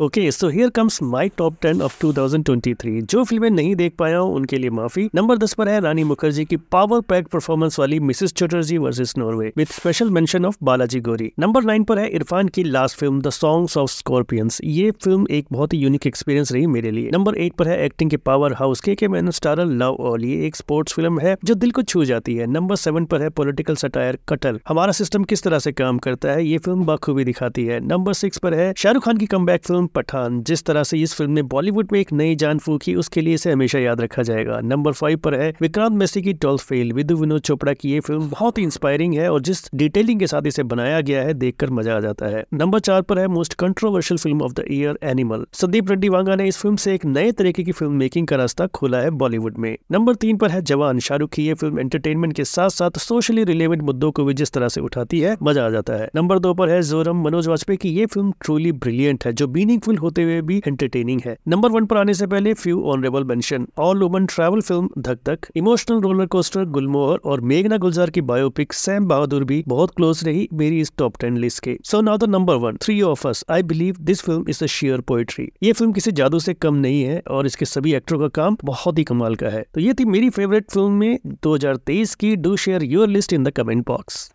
Okay so here comes my top 10 of 2023 जो फ़िल्में नहीं देख पाया हूँ, उनके लिए माफ़ी। नंबर 10 पर है रानी मुखर्जी की पावर पैक परफॉर्मेंस वाली Mrs Chatterjee versus Norway with special mention of Balaji Gauri number nine पर है इरफान की लास्ट फ़िल्म द सॉन्ग्स ऑफ़ स्कॉर्पियंस ये फ़िल्म एक बहुत ही यूनिक एक्सपीरियंस रही मेरे लिए। नंबर एट पर है एक्टिंग के पावर हाउस के के मैन स्टार लव ऑल ये एक स्पोर्ट्स फ़िल्म है जो दिल को छू जाती है। नंबर सेवन पर है पोलिटिकल सटायर कटल हमारा सिस्टम किस तरह से काम करता है, ये फ़िल्म बाखूबी दिखाती है। नंबर सिक्स पर है शाहरुख खान की कम फ़िल्म पठान। जिस तरह से इस फ़िल्म ने बॉलीवुड में एक नई जान फूकी, उसके लिए इसे हमेशा याद रखा जाएगा। नंबर फाइव पर है विक्रांत मेसी की ट्वेल्थ फेल। विदु विनोद चोपड़ा की ये फ़िल्म बहुत ही इंस्पायरिंग है और जिस डिटेलिंग के साथ इसे बनाया गया है, देखकर मज़ा आ जाता है। नंबर चार पर है most controversial film of the year animal Sandeep Reddy Vanga ने इस फ़िल्म से एक नए तरीके की फ़िल्म मेकिंग का रास्ता खोला है बॉलीवुड में। नंबर तीन पर है जवान, शाहरुख की ये फ़िल्म एंटरटेनमेंट के साथ साथ सोशली रिलेवेंट मुद्दों को भी जिस तरह से उठाती है, मज़ा आ जाता है। नंबर दो पर है जोरम, मनोज वाजपेयी की ये फ़िल्म ट्रूली ब्रिलियंट है, जो मीनिंगफुल होते हुए भी एंटरटेनिंग है। नंबर वन पर आने से पहले few honourable mention all women travel film Dhak Dhak emotional roller coaster गुलमोहर और मेघना गुलजार की बायोपिक सैम बहादुर भी बहुत क्लोज रही मेरी इस टॉप टेन लिस्ट के। So now the number one three of us I believe this film is a sheer poetry ये फ़िल्म किसी जादू से कम नहीं है और इसके सभी एक्टरों का काम बहुत ही कमाल का है। तो ये थी मेरी फेवरेट फ़िल्म में 2023 की do share your list in the comment box